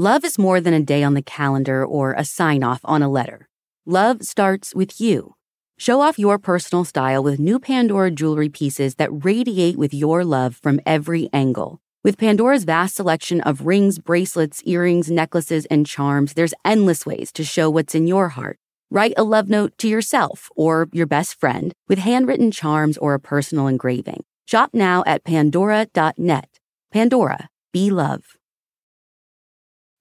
Love is more than a day on the calendar or a sign off on a letter. Love starts with you. Show off your personal style with new Pandora jewelry pieces that radiate with your love from every angle. With Pandora's vast selection of rings, bracelets, earrings, necklaces, and charms, there's endless ways to show what's in your heart. Write a love note to yourself or your best friend with handwritten charms or a personal engraving. Shop now at pandora.net. Pandora, be love.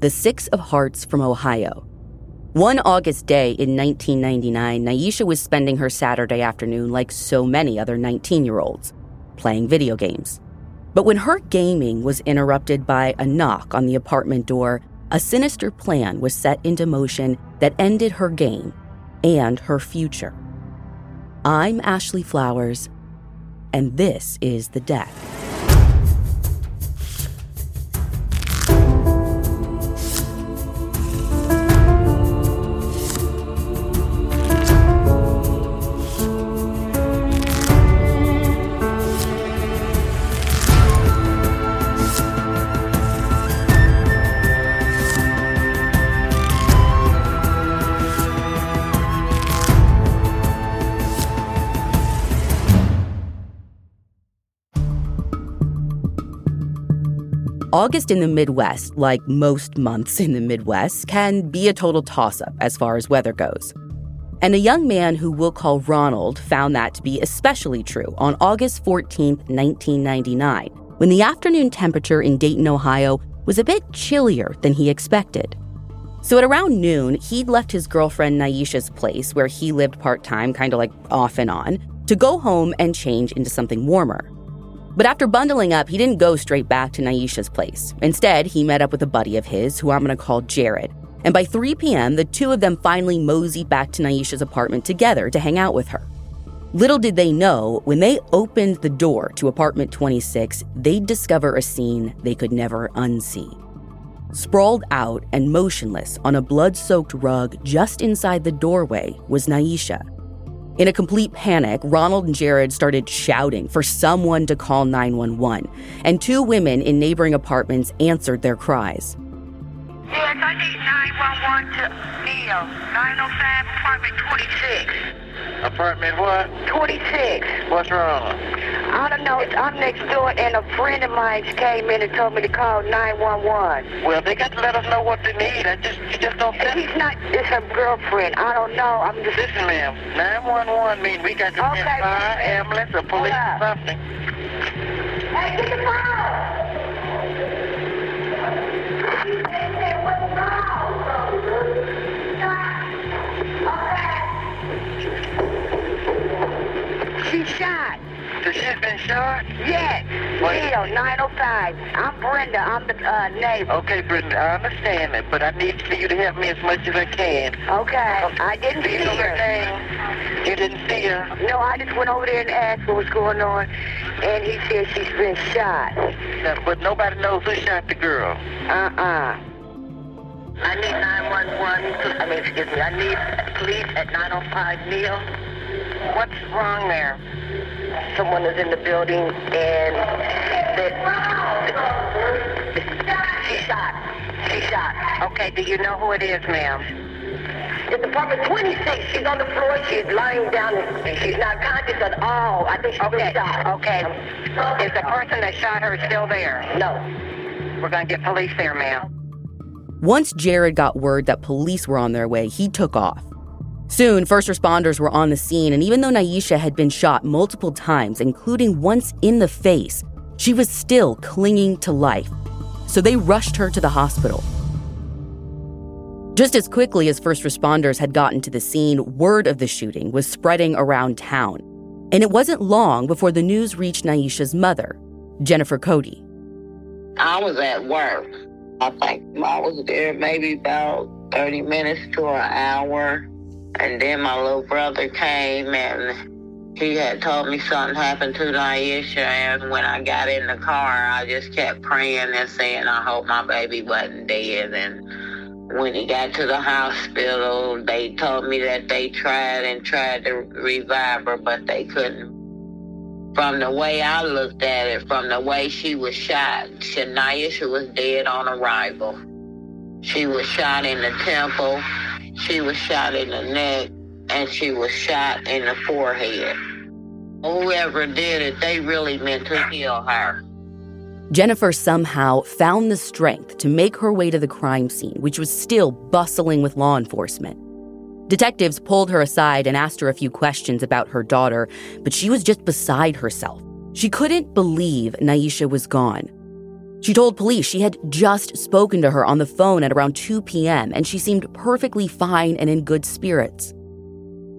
the Six of Hearts from Ohio. One August day in 1999, Nyesha was spending her Saturday afternoon like so many other 19 year olds, playing video games. But when her gaming was interrupted by a knock on the apartment door, a sinister plan was set into motion that ended her game and her future. I'm Ashley Flowers, and this is The Deck. August in the Midwest, like most months in the Midwest, can be a total toss up as far as weather goes. And a young man who we'll call Ronald found that to be especially true on August 14, 1999, when the afternoon temperature in Dayton, Ohio was a bit chillier than he expected. So at around noon, he'd left his girlfriend Nyesha's place, where he lived part time, kind of like off and on, to go home and change into something warmer. But after bundling up, he didn't go straight back to Nyesha's place. Instead, he met up with a buddy of his, who I'm going to call Jared. And by 3 p.m., the two of them finally moseyed back to Nyesha's apartment together to hang out with her. Little did they know, when they opened the door to apartment 26, they'd discover a scene they could never unsee. Sprawled out and motionless on a blood soaked rug just inside the doorway was Nyesha. In a complete panic, Ronald and Jared started shouting for someone to call 911, and two women in neighboring apartments answered their cries. Yes, I need 911 to Neal, 905 apartment 26. Apartment what? 26. What's wrong? I don't know. It's, I'm next door, and a friend of mine came in and told me to call 911. Well, they got to let us know what they need. I just, you just don't send he's not. It's her girlfriend. I don't know. I'm just. Listen, ma'am. 911 means we got to Okay. send fire, ambulance, or police, or something. Hey, get the phone. She shot. So she's been shot? Yes. What? Neal, 905. I'm Brenda. I'm the uh, neighbor. Okay, Brittany, I understand that, but I need for you to help me as much as I can. Okay. I didn't Do see know her. name? You didn't see her? No, I just went over there and asked what was going on, and he said she's been shot. No, but nobody knows who shot the girl. Uh-uh. I need 911. I mean, excuse me. I need police at 905 Neal. What's wrong there? Someone is in the building, and that she shot. She shot. Okay, do you know who it is, ma'am? It's apartment 26. She's on the floor. She's lying down. She's not conscious at all. I think she's been shot. Okay. Is the person that shot her still there? No. We're going to get police there, ma'am. Once Jared got word that police were on their way, he took off. Soon, first responders were on the scene, and even though Nyesha had been shot multiple times, including once in the face, she was still clinging to life. So they rushed her to the hospital. Just as quickly as first responders had gotten to the scene, word of the shooting was spreading around town. And it wasn't long before the news reached Nyesha's mother, Jennifer Cody. I was at work. I think I was there maybe about 30 minutes to an hour. And then my little brother came and he had told me something happened to Nyesha. And when I got in the car, I just kept praying and saying, I hope my baby wasn't dead. And when he got to the hospital, they told me that they tried and tried to revive her, but they couldn't. From the way I looked at it, from the way she was shot, Shania, she was dead on arrival. She was shot in the temple, she was shot in the neck, and she was shot in the forehead. Whoever did it, they really meant to kill her. Jennifer somehow found the strength to make her way to the crime scene, which was still bustling with law enforcement. Detectives pulled her aside and asked her a few questions about her daughter, but she was just beside herself. She couldn't believe Nyesha was gone. She told police she had just spoken to her on the phone at around 2 p.m., and she seemed perfectly fine and in good spirits.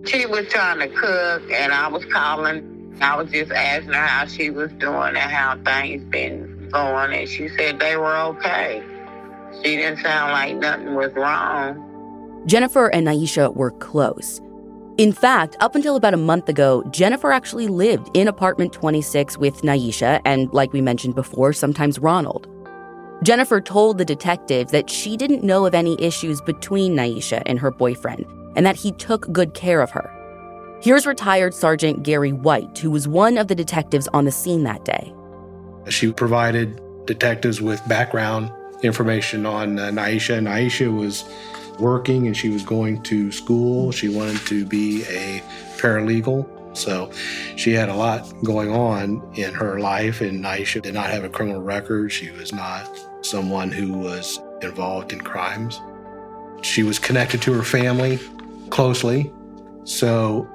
She was trying to cook, and I was calling. I was just asking her how she was doing and how things been going, and she said they were okay. She didn't sound like nothing was wrong. Jennifer and Nyesha were close. In fact, up until about a month ago, Jennifer actually lived in apartment 26 with Nyesha and, like we mentioned before, sometimes Ronald. Jennifer told the detectives that she didn't know of any issues between Nyesha and her boyfriend and that he took good care of her. Here's retired Sergeant Gary White, who was one of the detectives on the scene that day. She provided detectives with background information on uh, Nyesha. Nyesha was working and she was going to school. She wanted to be a paralegal. So she had a lot going on in her life, and Nyesha did not have a criminal record. She was not someone who was involved in crimes. She was connected to her family closely, so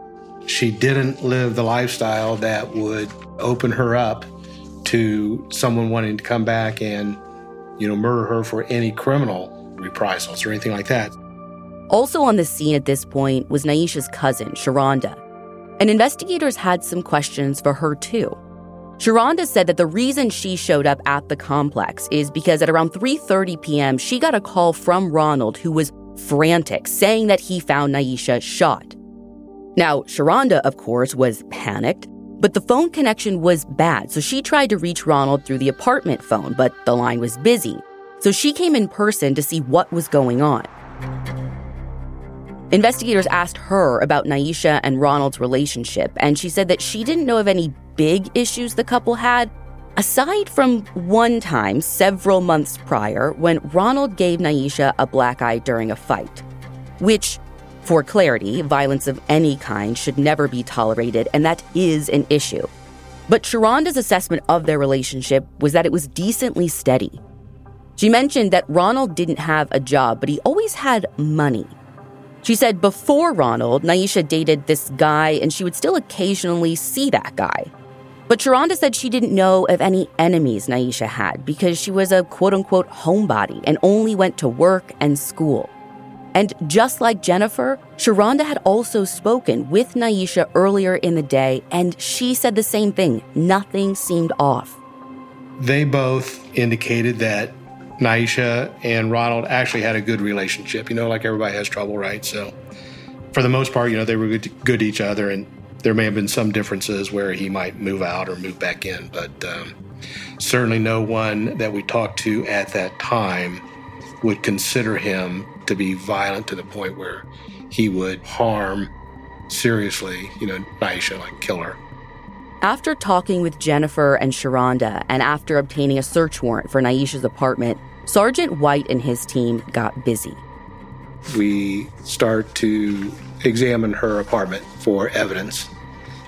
she didn't live the lifestyle that would open her up to someone wanting to come back and, you know, murder her for any criminal reprisals or anything like that. Also on the scene at this point was Nyesha's cousin, Sharonda. And investigators had some questions for her too. Sharonda said that the reason she showed up at the complex is because at around 3:30 p.m. she got a call from Ronald who was frantic, saying that he found Nyesha shot. Now, Sharonda, of course, was panicked but the phone connection was bad, so she tried to reach Ronald through the apartment phone, but the line was busy. So she came in person to see what was going on. Investigators asked her about Nyesha and Ronald's relationship, and she said that she didn't know of any big issues the couple had, aside from one time several months prior when Ronald gave Nyesha a black eye during a fight, which for clarity, violence of any kind should never be tolerated, and that is an issue. But Sharonda's assessment of their relationship was that it was decently steady. She mentioned that Ronald didn't have a job, but he always had money. She said before Ronald, Nyesha dated this guy and she would still occasionally see that guy. But Sharonda said she didn't know of any enemies Nyesha had because she was a quote unquote homebody and only went to work and school. And just like Jennifer, Sharonda had also spoken with Nyesha earlier in the day, and she said the same thing. Nothing seemed off. They both indicated that Nyesha and Ronald actually had a good relationship. You know, like everybody has trouble, right? So, for the most part, you know, they were good to, good to each other, and there may have been some differences where he might move out or move back in, but um, certainly no one that we talked to at that time would consider him to be violent to the point where he would harm seriously, you know, Nyesha, like kill her. After talking with Jennifer and Sharonda, and after obtaining a search warrant for Nyesha's apartment, Sergeant White and his team got busy. We start to examine her apartment for evidence,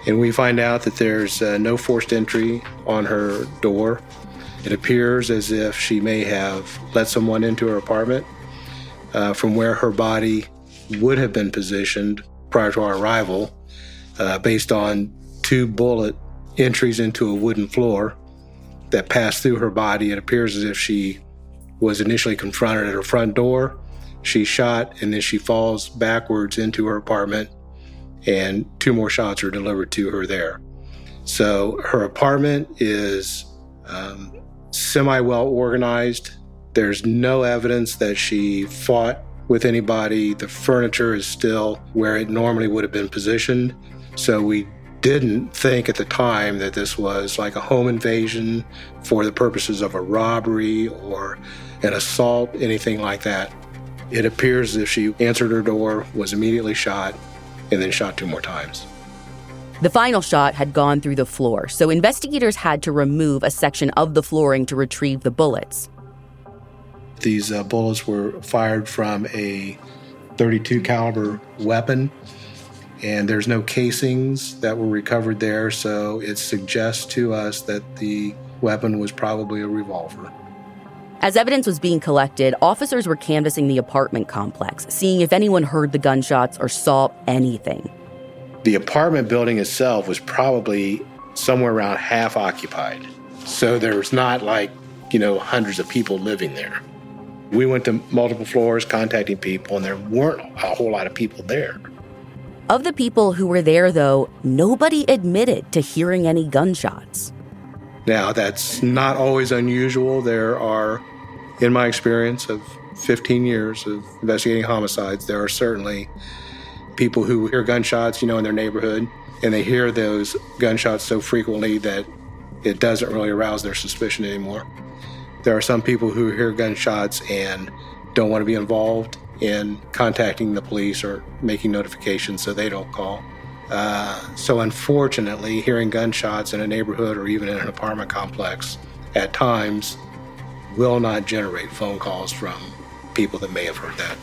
and we find out that there's uh, no forced entry on her door. It appears as if she may have let someone into her apartment uh, from where her body would have been positioned prior to our arrival, uh, based on two bullet entries into a wooden floor that passed through her body. It appears as if she was initially confronted at her front door. She shot and then she falls backwards into her apartment, and two more shots are delivered to her there. So her apartment is um, semi well organized. There's no evidence that she fought with anybody. The furniture is still where it normally would have been positioned. So we didn't think at the time that this was like a home invasion for the purposes of a robbery or an assault, anything like that. It appears as if she answered her door, was immediately shot, and then shot two more times. The final shot had gone through the floor, so investigators had to remove a section of the flooring to retrieve the bullets. These uh, bullets were fired from a 32 caliber weapon and there's no casings that were recovered there, so it suggests to us that the weapon was probably a revolver. As evidence was being collected, officers were canvassing the apartment complex, seeing if anyone heard the gunshots or saw anything. The apartment building itself was probably somewhere around half occupied. So there's not like, you know, hundreds of people living there. We went to multiple floors contacting people, and there weren't a whole lot of people there. Of the people who were there, though, nobody admitted to hearing any gunshots. Now, that's not always unusual. There are, in my experience of 15 years of investigating homicides, there are certainly people who hear gunshots, you know, in their neighborhood, and they hear those gunshots so frequently that it doesn't really arouse their suspicion anymore. There are some people who hear gunshots and don't want to be involved in contacting the police or making notifications so they don't call. Uh, so, unfortunately, hearing gunshots in a neighborhood or even in an apartment complex at times will not generate phone calls from people that may have heard that.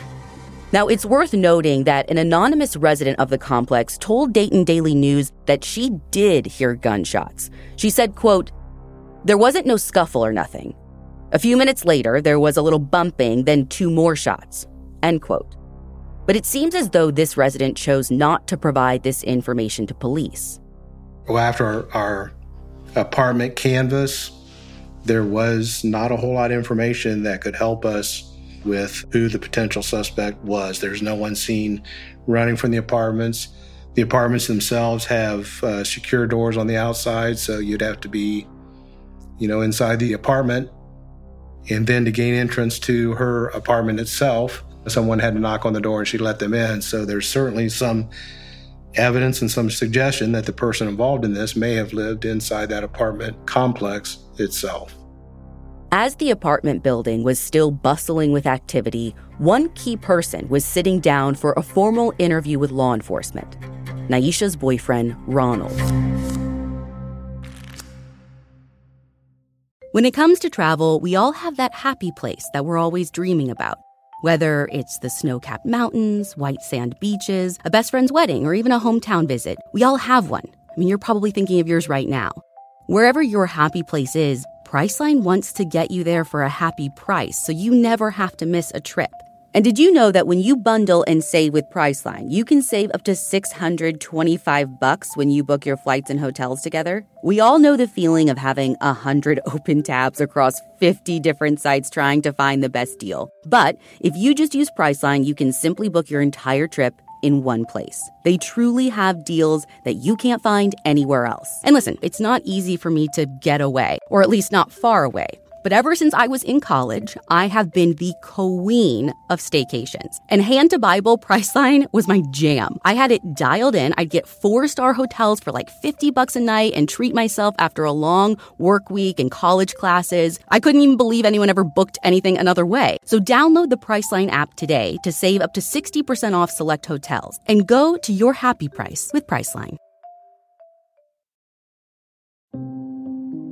Now, it's worth noting that an anonymous resident of the complex told Dayton Daily News that she did hear gunshots. She said, quote, There wasn't no scuffle or nothing. A few minutes later, there was a little bumping, then two more shots. End quote. But it seems as though this resident chose not to provide this information to police. Well, after our, apartment canvas, there was not a whole lot of information that could help us with who the potential suspect was. There's no one seen running from the apartments. The apartments themselves have uh, secure doors on the outside, so you'd have to be, you know, inside the apartment. And then to gain entrance to her apartment itself, someone had to knock on the door and she let them in. So there's certainly some evidence and some suggestion that the person involved in this may have lived inside that apartment complex itself. As the apartment building was still bustling with activity, one key person was sitting down for a formal interview with law enforcement Nyesha's boyfriend, Ronald. When it comes to travel, we all have that happy place that we're always dreaming about. Whether it's the snow capped mountains, white sand beaches, a best friend's wedding, or even a hometown visit, we all have one. I mean, you're probably thinking of yours right now. Wherever your happy place is, Priceline wants to get you there for a happy price so you never have to miss a trip. And did you know that when you bundle and save with Priceline, you can save up to 625 bucks when you book your flights and hotels together? We all know the feeling of having 100 open tabs across 50 different sites trying to find the best deal. But if you just use Priceline, you can simply book your entire trip in one place. They truly have deals that you can't find anywhere else. And listen, it's not easy for me to get away, or at least not far away. But ever since I was in college, I have been the queen of staycations. And hand to Bible, Priceline was my jam. I had it dialed in. I'd get four star hotels for like 50 bucks a night and treat myself after a long work week and college classes. I couldn't even believe anyone ever booked anything another way. So download the Priceline app today to save up to 60% off select hotels and go to your happy price with Priceline.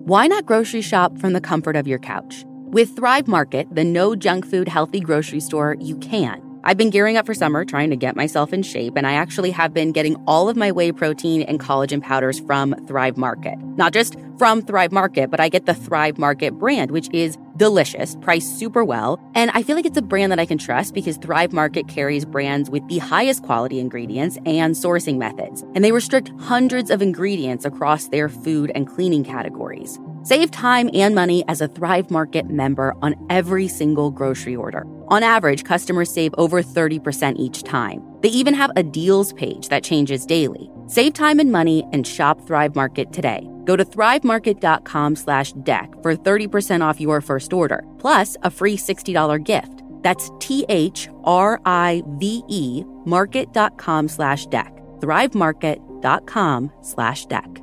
Why not grocery shop from the comfort of your couch? With Thrive Market, the no junk food healthy grocery store, you can. I've been gearing up for summer trying to get myself in shape, and I actually have been getting all of my whey protein and collagen powders from Thrive Market. Not just from Thrive Market, but I get the Thrive Market brand, which is delicious, priced super well. And I feel like it's a brand that I can trust because Thrive Market carries brands with the highest quality ingredients and sourcing methods. And they restrict hundreds of ingredients across their food and cleaning categories. Save time and money as a Thrive Market member on every single grocery order. On average, customers save over 30% each time. They even have a deals page that changes daily. Save time and money and shop Thrive Market today. Go to thrivemarket.com slash deck for 30% off your first order, plus a free $60 gift. That's T-H-R-I-V-E market.com slash deck. thrivemarket.com slash deck.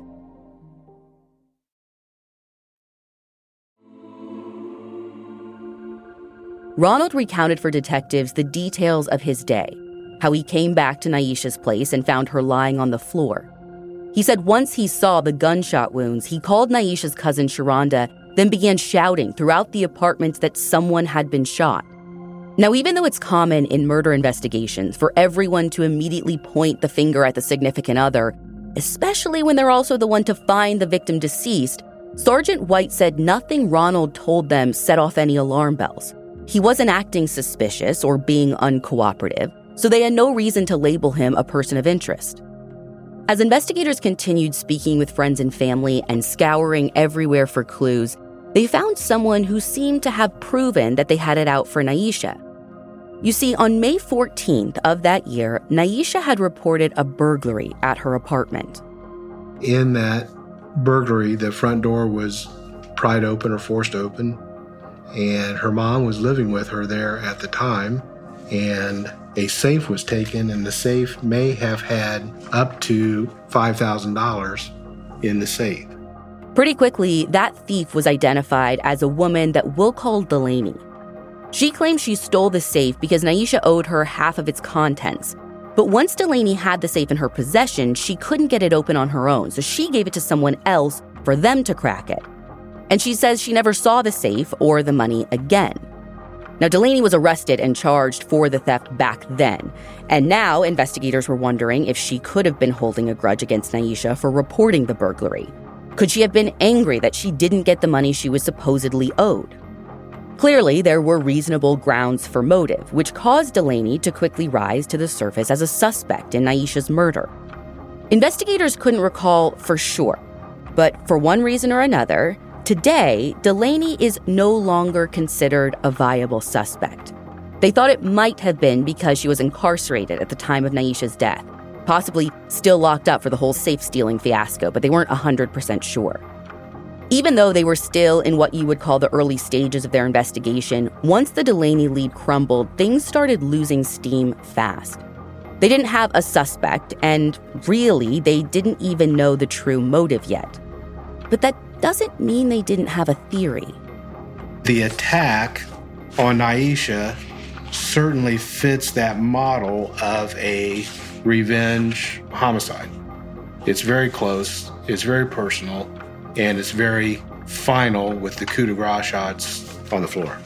Ronald recounted for detectives the details of his day, how he came back to Nyesha's place and found her lying on the floor. He said once he saw the gunshot wounds, he called Nyesha's cousin Sharonda, then began shouting throughout the apartment that someone had been shot. Now, even though it's common in murder investigations for everyone to immediately point the finger at the significant other, especially when they're also the one to find the victim deceased, Sergeant White said nothing Ronald told them set off any alarm bells. He wasn't acting suspicious or being uncooperative, so they had no reason to label him a person of interest. As investigators continued speaking with friends and family and scouring everywhere for clues, they found someone who seemed to have proven that they had it out for Nyesha. You see, on May 14th of that year, Nyesha had reported a burglary at her apartment. In that burglary, the front door was pried open or forced open, and her mom was living with her there at the time. And a safe was taken, and the safe may have had up to $5,000 in the safe. Pretty quickly, that thief was identified as a woman that we'll call Delaney. She claims she stole the safe because Nyesha owed her half of its contents. But once Delaney had the safe in her possession, she couldn't get it open on her own, so she gave it to someone else for them to crack it. And she says she never saw the safe or the money again. Now, Delaney was arrested and charged for the theft back then. And now investigators were wondering if she could have been holding a grudge against Nyesha for reporting the burglary. Could she have been angry that she didn't get the money she was supposedly owed? Clearly, there were reasonable grounds for motive, which caused Delaney to quickly rise to the surface as a suspect in Nyesha's murder. Investigators couldn't recall for sure, but for one reason or another, Today, Delaney is no longer considered a viable suspect. They thought it might have been because she was incarcerated at the time of Nyesha's death, possibly still locked up for the whole safe stealing fiasco, but they weren't 100% sure. Even though they were still in what you would call the early stages of their investigation, once the Delaney lead crumbled, things started losing steam fast. They didn't have a suspect, and really, they didn't even know the true motive yet. But that doesn't mean they didn't have a theory. The attack on Nyesha certainly fits that model of a revenge homicide. It's very close, it's very personal, and it's very final with the coup de grace shots on the floor.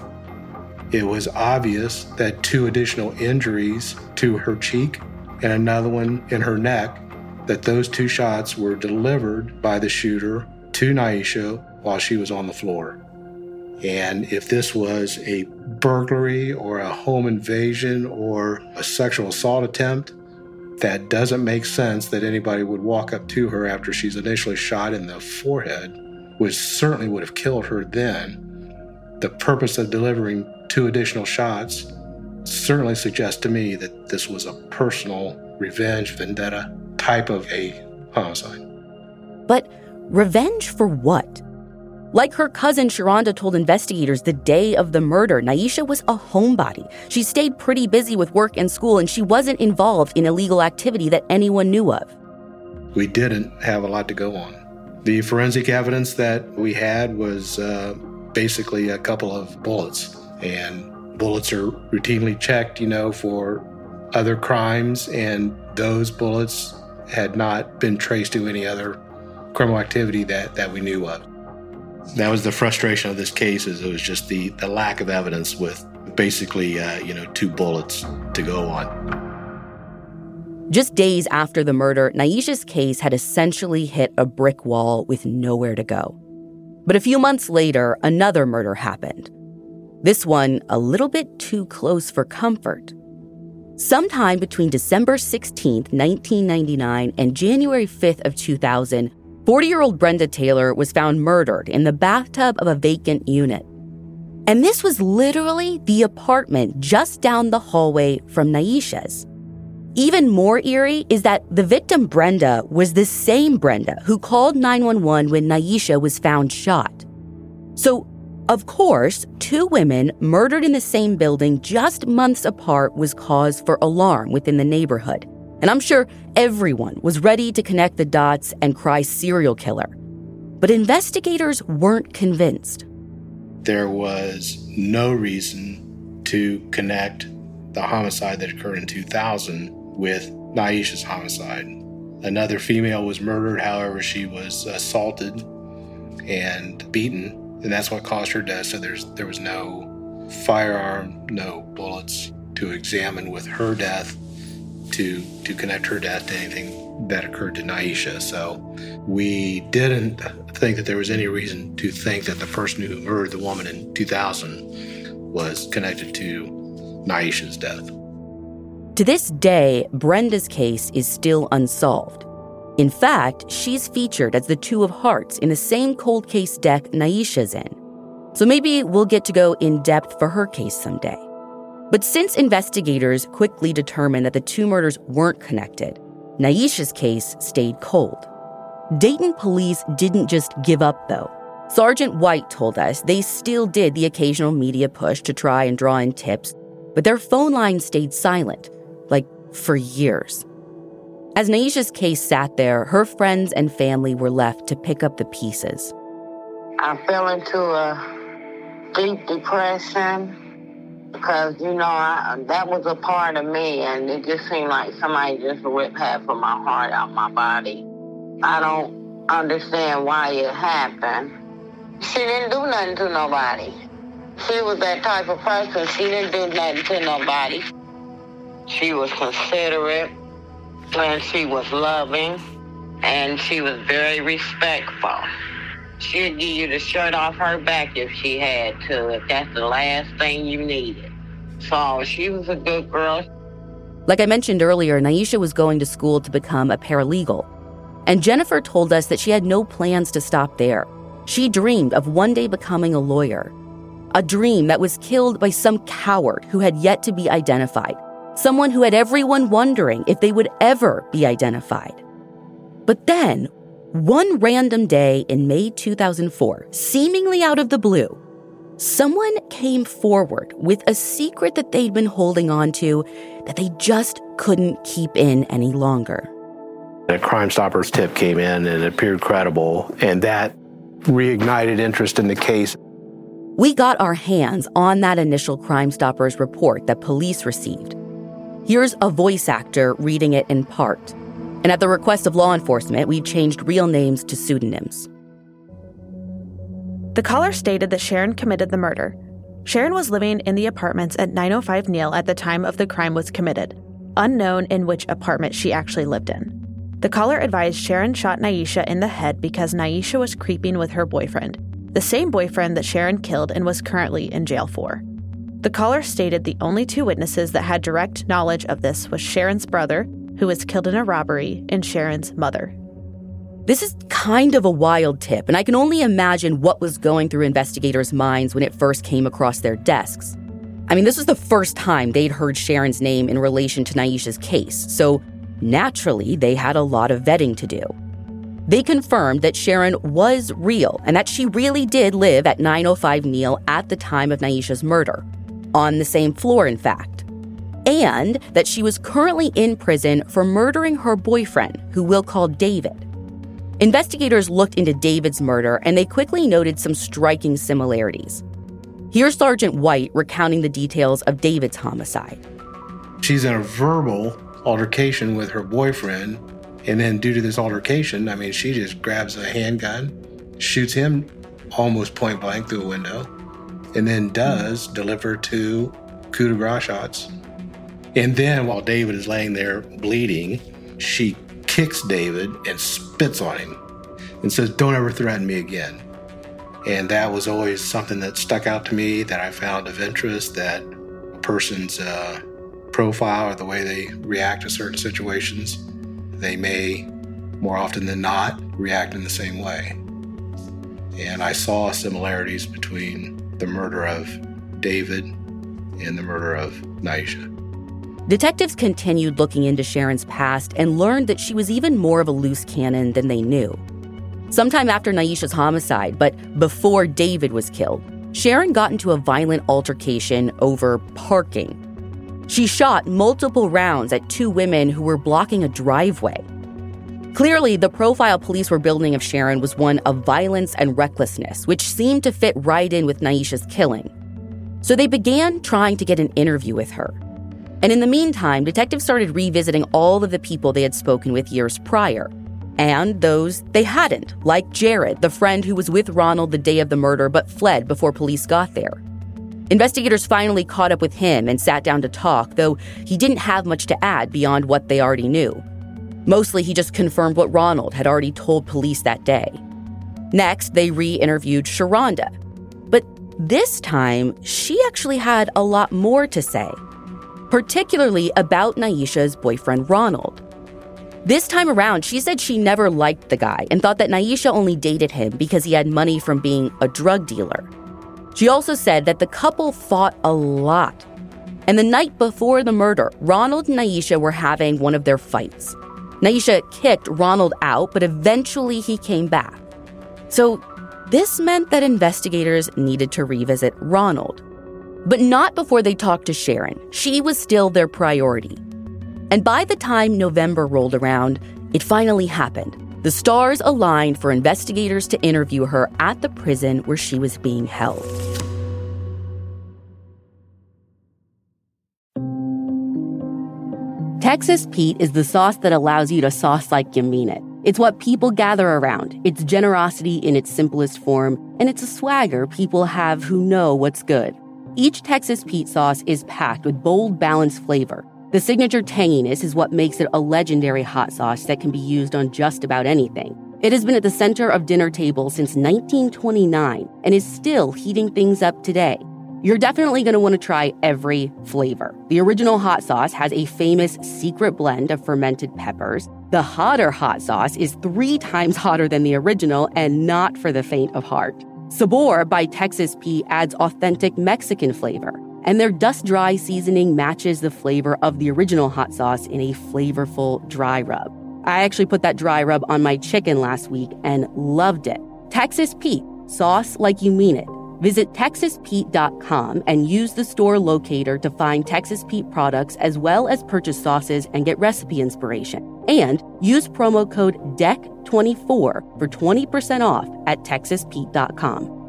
It was obvious that two additional injuries to her cheek and another one in her neck, that those two shots were delivered by the shooter to Nyesha while she was on the floor. And if this was a burglary or a home invasion or a sexual assault attempt, that doesn't make sense that anybody would walk up to her after she's initially shot in the forehead, which certainly would have killed her then. The purpose of delivering two additional shots certainly suggests to me that this was a personal revenge vendetta type of a homicide. But Revenge for what? Like her cousin Sharonda told investigators the day of the murder, Nyesha was a homebody. She stayed pretty busy with work and school, and she wasn't involved in illegal activity that anyone knew of. We didn't have a lot to go on. The forensic evidence that we had was uh, basically a couple of bullets, and bullets are routinely checked, you know, for other crimes, and those bullets had not been traced to any other criminal activity that, that we knew of. That was the frustration of this case is it was just the, the lack of evidence with basically, uh, you know, two bullets to go on. Just days after the murder, Nyesha's case had essentially hit a brick wall with nowhere to go. But a few months later, another murder happened. This one a little bit too close for comfort. Sometime between December 16, 1999 and January 5th of 2000, 40-year-old Brenda Taylor was found murdered in the bathtub of a vacant unit. And this was literally the apartment just down the hallway from Nyesha's. Even more eerie is that the victim, Brenda, was the same Brenda who called 911 when Nyesha was found shot. So, of course, two women murdered in the same building just months apart was cause for alarm within the neighborhood. And I'm sure everyone was ready to connect the dots and cry serial killer. But investigators weren't convinced. There was no reason to connect the homicide that occurred in 2000 with Nyesha's homicide. Another female was murdered, however, she was assaulted and beaten, and that's what caused her death. So there's there was no firearm, no bullets to examine with her death to to connect her death to anything that occurred to Nyesha. So we didn't think that there was any reason to think that the person who murdered the woman in 2000 was connected to Nyesha's death. To this day, Brenda's case is still unsolved. In fact, she's featured as the Two of Hearts in the same cold case deck Nyesha's in. So maybe we'll get to go in depth for her case someday. But since investigators quickly determined that the two murders weren't connected, Nyesha's case stayed cold. Dayton police didn't just give up, though. Sergeant White told us they still did the occasional media push to try and draw in tips, but their phone line stayed silent, like for years. As Nyesha's case sat there, her friends and family were left to pick up the pieces. I fell into a deep depression because, you know, I, that was a part of me, and it just seemed like somebody just ripped half of my heart out my body. I don't understand why it happened. She didn't do nothing to nobody. She was that type of person. She didn't do nothing to nobody. She was considerate and she was loving and she was very respectful. She'd give you the shirt off her back if she had to, if that's the last thing you needed. So she was a good girl. Like I mentioned earlier, Nyesha was going to school to become a paralegal. And Jennifer told us that she had no plans to stop there. She dreamed of one day becoming a lawyer. A dream that was killed by some coward who had yet to be identified someone who had everyone wondering if they would ever be identified. But then, one random day in May 2004, seemingly out of the blue, someone came forward with a secret that they'd been holding on to that they just couldn't keep in any longer. A Crime Stoppers tip came in and it appeared credible, and that reignited interest in the case. We got our hands on that initial Crime Stoppers report that police received Here's a voice actor reading it in part. And at the request of law enforcement, we've changed real names to pseudonyms. The caller stated that Sharon committed the murder. Sharon was living in the apartments at 905 Neal at the time of the crime was committed, unknown in which apartment she actually lived in. The caller advised Sharon shot Nyesha in the head because Nyesha was creeping with her boyfriend, the same boyfriend that Sharon killed and was currently in jail for. The caller stated the only two witnesses that had direct knowledge of this was Sharon's brother, who was killed in a robbery, and Sharon's mother. This is kind of a wild tip, and I can only imagine what was going through investigators' minds when it first came across their desks. I mean, this was the first time they'd heard Sharon's name in relation to Nyesha's case, so naturally, they had a lot of vetting to do. They confirmed that Sharon was real and that she really did live at 905 Neal at the time of Nyesha's murder on the same floor, in fact, and that she was currently in prison for murdering her boyfriend, who we'll call David. Investigators looked into David's murder and they quickly noted some striking similarities. Here's Sergeant White recounting the details of David's homicide. She's in a verbal altercation with her boyfriend, and then due to this altercation, I mean, she just grabs a handgun, shoots him almost point blank through a window, and then does deliver two coup de grace shots. And then while David is laying there bleeding, she kicks David and spits on him and says, Don't ever threaten me again. And that was always something that stuck out to me that I found of interest that a person's uh, profile or the way they react to certain situations, they may more often than not react in the same way. And I saw similarities between the murder of David and the murder of Nyesha. Detectives continued looking into Sharon's past and learned that she was even more of a loose cannon than they knew. Sometime after Nyesha's homicide, but before David was killed, Sharon got into a violent altercation over parking. She shot multiple rounds at two women who were blocking a driveway. Clearly, the profile police were building of Sharon was one of violence and recklessness, which seemed to fit right in with Nyesha's killing. So they began trying to get an interview with her. And in the meantime, detectives started revisiting all of the people they had spoken with years prior, and those they hadn't, like Jared, the friend who was with Ronald the day of the murder but fled before police got there. Investigators finally caught up with him and sat down to talk, though he didn't have much to add beyond what they already knew. Mostly, he just confirmed what Ronald had already told police that day. Next, they re interviewed Sharonda. But this time, she actually had a lot more to say, particularly about Nyesha's boyfriend, Ronald. This time around, she said she never liked the guy and thought that Nyesha only dated him because he had money from being a drug dealer. She also said that the couple fought a lot. And the night before the murder, Ronald and Nyesha were having one of their fights. Nyesha kicked Ronald out, but eventually he came back. So this meant that investigators needed to revisit Ronald. But not before they talked to Sharon. She was still their priority. And by the time November rolled around, it finally happened. The stars aligned for investigators to interview her at the prison where she was being held. Texas Pete is the sauce that allows you to sauce like you mean it. It's what people gather around. It's generosity in its simplest form, and it's a swagger people have who know what's good. Each Texas Pete sauce is packed with bold, balanced flavor the signature tanginess is what makes it a legendary hot sauce that can be used on just about anything. It has been at the center of dinner tables since 1929 and is still heating things up today. You're definitely going to want to try every flavor. The original hot sauce has a famous secret blend of fermented peppers. The hotter hot sauce is three times hotter than the original and not for the faint of heart. Sabor by Texas Pete adds authentic Mexican flavor and their dust dry seasoning matches the flavor of the original hot sauce in a flavorful dry rub. I actually put that dry rub on my chicken last week and loved it. Texas Pete, sauce like you mean it. Visit TexasPete.com and use the store locator to find Texas Pete products as well as purchase sauces and get recipe inspiration. And use promo code DEC24 for 20% off at TexasPete.com.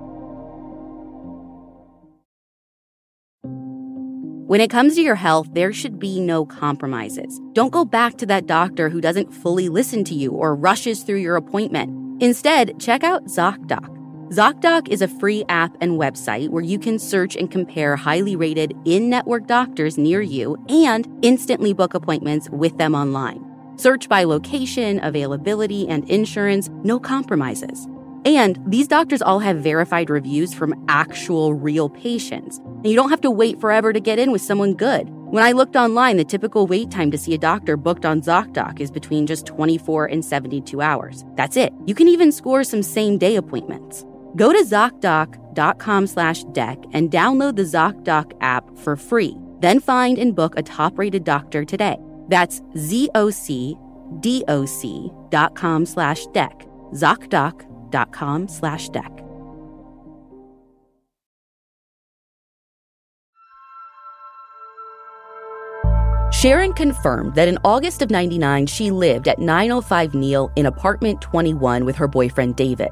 When it comes to your health, there should be no compromises. Don't go back to that doctor who doesn't fully listen to you or rushes through your appointment. Instead, check out ZocDoc. ZocDoc is a free app and website where you can search and compare highly rated in network doctors near you and instantly book appointments with them online. Search by location, availability, and insurance, no compromises. And these doctors all have verified reviews from actual real patients. And you don't have to wait forever to get in with someone good. When I looked online, the typical wait time to see a doctor booked on ZocDoc is between just 24 and 72 hours. That's it. You can even score some same day appointments. Go to ZocDoc.com slash deck and download the ZocDoc app for free. Then find and book a top rated doctor today. That's Z-O-C-D-O-C dot com slash deck. ZocDoc com slash deck. Sharon confirmed that in August of 99, she lived at 905 Neal in apartment 21 with her boyfriend David.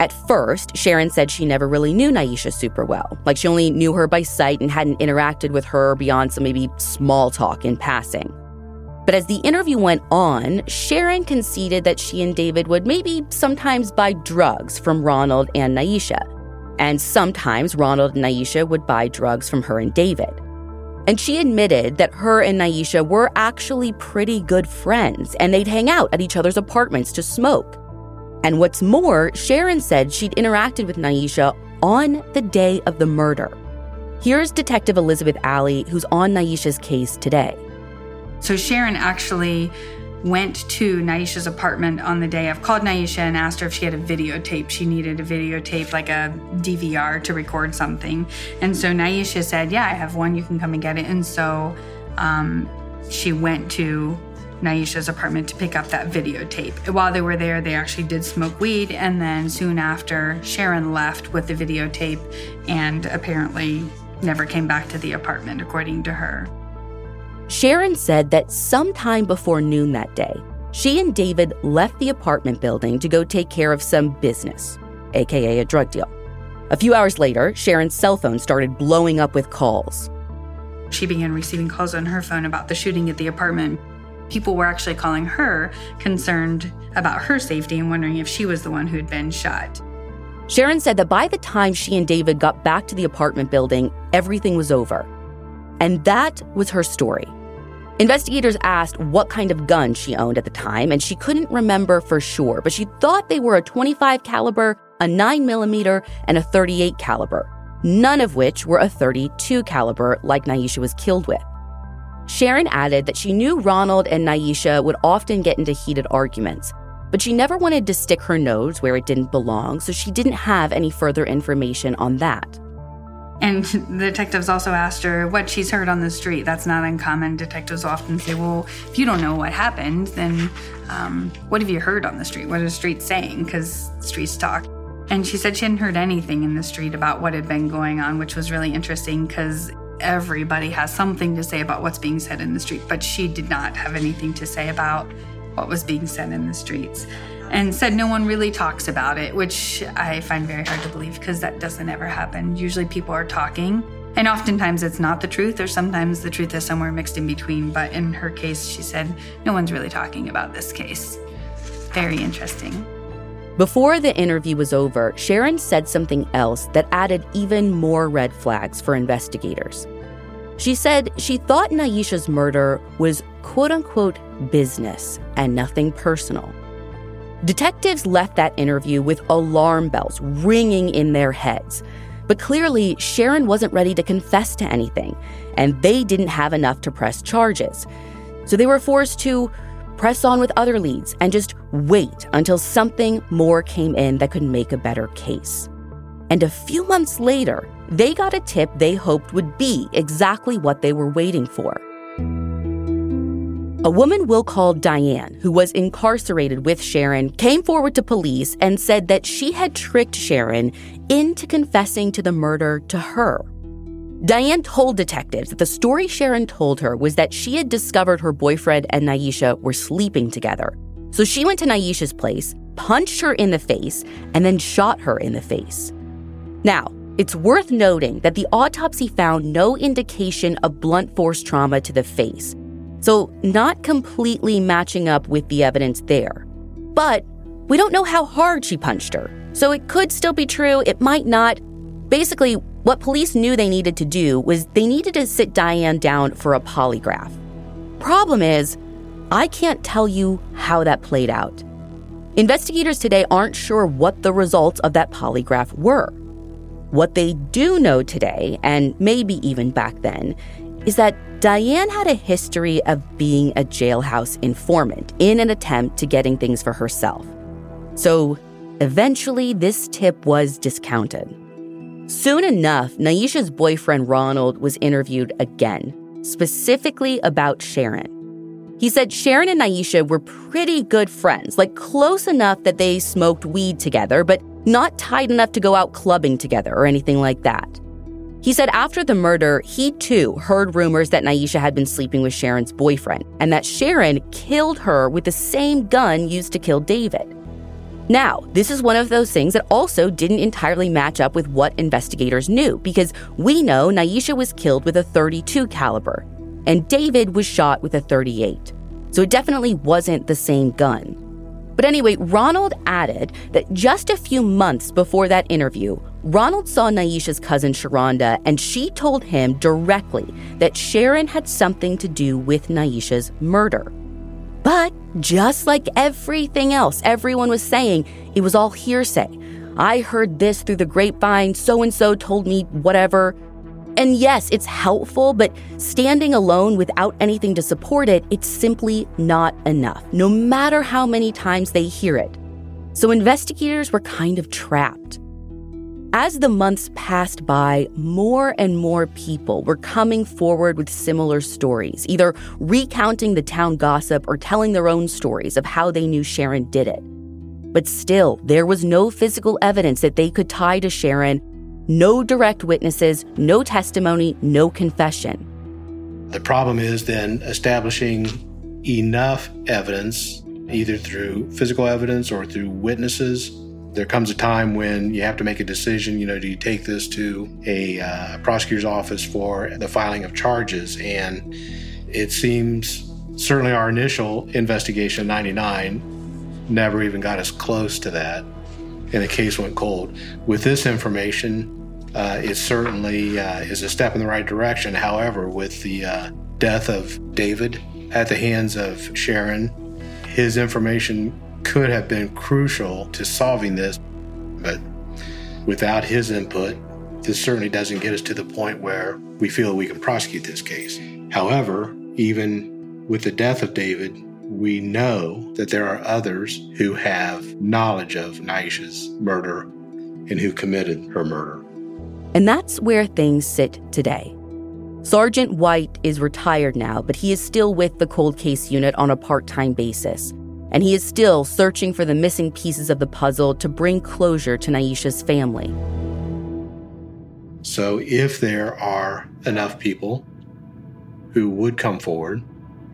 At first, Sharon said she never really knew Nyesha super well. Like she only knew her by sight and hadn't interacted with her beyond some maybe small talk in passing. But as the interview went on, Sharon conceded that she and David would maybe sometimes buy drugs from Ronald and Nyesha. And sometimes Ronald and Nyesha would buy drugs from her and David. And she admitted that her and Nyesha were actually pretty good friends and they'd hang out at each other's apartments to smoke. And what's more, Sharon said she'd interacted with Nyesha on the day of the murder. Here's Detective Elizabeth Alley, who's on Nyesha's case today. So Sharon actually went to Nyesha's apartment on the day. I've called Nyesha and asked her if she had a videotape. She needed a videotape, like a DVR, to record something. And so Nyesha said, Yeah, I have one. You can come and get it. And so um, she went to Nyesha's apartment to pick up that videotape. While they were there, they actually did smoke weed. And then soon after, Sharon left with the videotape and apparently never came back to the apartment, according to her. Sharon said that sometime before noon that day, she and David left the apartment building to go take care of some business, aka a drug deal. A few hours later, Sharon's cell phone started blowing up with calls. She began receiving calls on her phone about the shooting at the apartment. People were actually calling her, concerned about her safety and wondering if she was the one who'd been shot. Sharon said that by the time she and David got back to the apartment building, everything was over. And that was her story. Investigators asked what kind of gun she owned at the time, and she couldn't remember for sure, but she thought they were a 25 caliber, a 9 millimeter, and a 38 caliber, none of which were a 32 caliber like Nyesha was killed with. Sharon added that she knew Ronald and Nyesha would often get into heated arguments, but she never wanted to stick her nose where it didn't belong, so she didn't have any further information on that. And the detectives also asked her what she's heard on the street. That's not uncommon. Detectives often say, well, if you don't know what happened, then um, what have you heard on the street? What are the streets saying? Because streets talk. And she said she hadn't heard anything in the street about what had been going on, which was really interesting because everybody has something to say about what's being said in the street, but she did not have anything to say about what was being said in the streets and said no one really talks about it, which I find very hard to believe because that doesn't ever happen. Usually people are talking, and oftentimes it's not the truth, or sometimes the truth is somewhere mixed in between. But in her case, she said no one's really talking about this case. Very interesting. Before the interview was over, Sharon said something else that added even more red flags for investigators. She said she thought Nyesha's murder was quote unquote business and nothing personal. Detectives left that interview with alarm bells ringing in their heads. But clearly, Sharon wasn't ready to confess to anything, and they didn't have enough to press charges. So they were forced to press on with other leads and just wait until something more came in that could make a better case. And a few months later, they got a tip they hoped would be exactly what they were waiting for. A woman we'll call Diane, who was incarcerated with Sharon, came forward to police and said that she had tricked Sharon into confessing to the murder to her. Diane told detectives that the story Sharon told her was that she had discovered her boyfriend and Nyesha were sleeping together. So she went to Nyesha's place, punched her in the face, and then shot her in the face. Now, it's worth noting that the autopsy found no indication of blunt force trauma to the face, so, not completely matching up with the evidence there. But we don't know how hard she punched her, so it could still be true, it might not. Basically, what police knew they needed to do was they needed to sit Diane down for a polygraph. Problem is, I can't tell you how that played out. Investigators today aren't sure what the results of that polygraph were. What they do know today, and maybe even back then, is that Diane had a history of being a jailhouse informant in an attempt to getting things for herself. So eventually, this tip was discounted. Soon enough, Nyesha's boyfriend Ronald was interviewed again, specifically about Sharon. He said Sharon and Nyesha were pretty good friends, like close enough that they smoked weed together, but not tight enough to go out clubbing together or anything like that. He said after the murder, he too heard rumors that Nyesha had been sleeping with Sharon's boyfriend and that Sharon killed her with the same gun used to kill David. Now, this is one of those things that also didn't entirely match up with what investigators knew because we know Nyesha was killed with a 32 caliber and David was shot with a 38. So it definitely wasn't the same gun. But anyway, Ronald added that just a few months before that interview, Ronald saw Nyesha's cousin Sharonda, and she told him directly that Sharon had something to do with Nyesha's murder. But just like everything else everyone was saying, it was all hearsay. I heard this through the grapevine, so and so told me whatever. And yes, it's helpful, but standing alone without anything to support it, it's simply not enough, no matter how many times they hear it. So investigators were kind of trapped. As the months passed by, more and more people were coming forward with similar stories, either recounting the town gossip or telling their own stories of how they knew Sharon did it. But still, there was no physical evidence that they could tie to Sharon, no direct witnesses, no testimony, no confession. The problem is then establishing enough evidence, either through physical evidence or through witnesses, there comes a time when you have to make a decision. You know, do you take this to a uh, prosecutor's office for the filing of charges? And it seems certainly our initial investigation, 99, never even got us close to that, and the case went cold. With this information, uh, it certainly uh, is a step in the right direction. However, with the uh, death of David at the hands of Sharon, his information could have been crucial to solving this, but without his input, this certainly doesn't get us to the point where we feel we can prosecute this case. However, even with the death of David, we know that there are others who have knowledge of Nyesha's murder and who committed her murder. And that's where things sit today. Sergeant White is retired now, but he is still with the cold case unit on a part time basis and he is still searching for the missing pieces of the puzzle to bring closure to Nyesha's family. So, if there are enough people who would come forward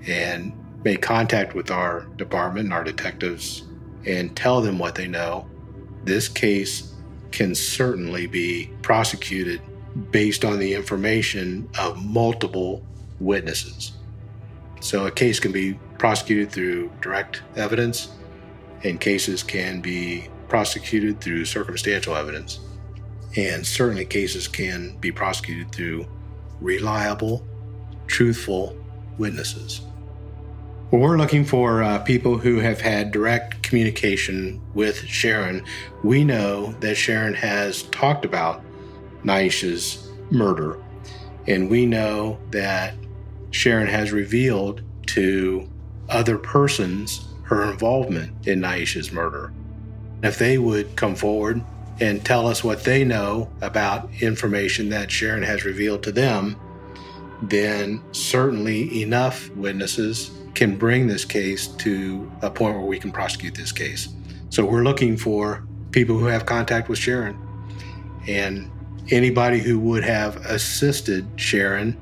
and make contact with our department and our detectives and tell them what they know, this case can certainly be prosecuted based on the information of multiple witnesses. So a case can be prosecuted through direct evidence, and cases can be prosecuted through circumstantial evidence. And certainly cases can be prosecuted through reliable, truthful witnesses. Well, we're looking for uh, people who have had direct communication with Sharon. We know that Sharon has talked about Nyesha's murder, and we know that Sharon has revealed to other persons her involvement in Nyesha's murder. If they would come forward and tell us what they know about information that Sharon has revealed to them, then certainly enough witnesses can bring this case to a point where we can prosecute this case. So we're looking for people who have contact with Sharon and anybody who would have assisted Sharon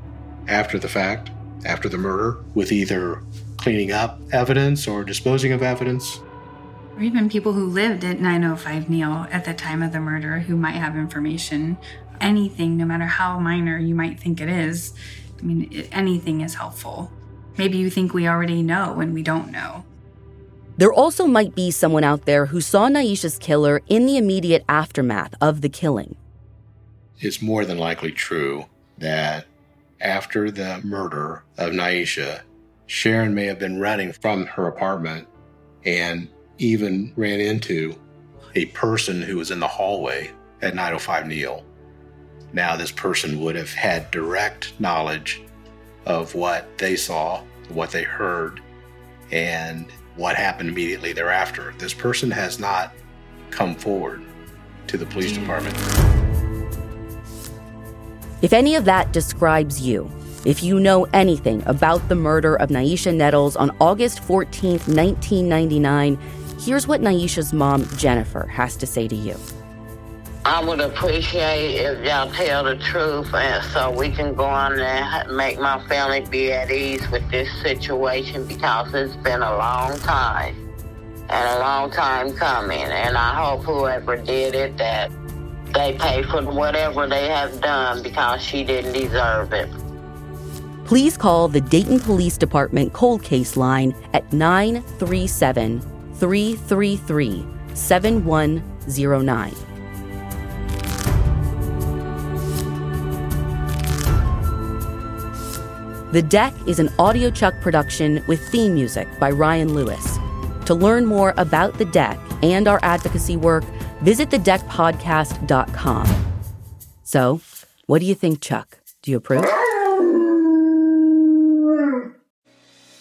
after the fact after the murder with either cleaning up evidence or disposing of evidence. Or even people who lived at 905 Neal at the time of the murder who might have information. Anything, no matter how minor you might think it is, I mean, anything is helpful. Maybe you think we already know when we don't know. There also might be someone out there who saw Nyesha's killer in the immediate aftermath of the killing. It's more than likely true that after the murder of Nyesha, Sharon may have been running from her apartment and even ran into a person who was in the hallway at 905 Neal. Now, this person would have had direct knowledge of what they saw, what they heard, and what happened immediately thereafter. This person has not come forward to the police hmm. department. If any of that describes you, if you know anything about the murder of Nyesha Nettles on August 14, 1999, here's what Nyesha's mom, Jennifer, has to say to you. I would appreciate if y'all tell the truth and so we can go on and make my family be at ease with this situation because it's been a long time and a long time coming. And I hope whoever did it that they pay for whatever they have done because she didn't deserve it. Please call the Dayton Police Department cold case line at 937 333 7109. The Deck is an Audio Chuck production with theme music by Ryan Lewis. To learn more about The Deck and our advocacy work, visit thedeckpodcast.com. So, what do you think, Chuck? Do you approve?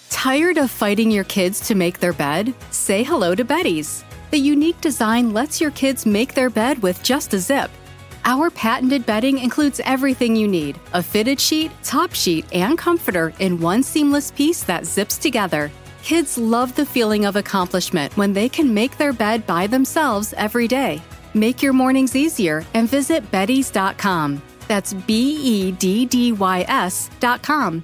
Tired of fighting your kids to make their bed? Say hello to Beddy's. The unique design lets your kids make their bed with just a zip. Our patented bedding includes everything you need a fitted sheet, top sheet, and comforter in one seamless piece that zips together. Kids love the feeling of accomplishment when they can make their bed by themselves every day. Make your mornings easier and visit Beddy's.com. That's B E D D Y S.com.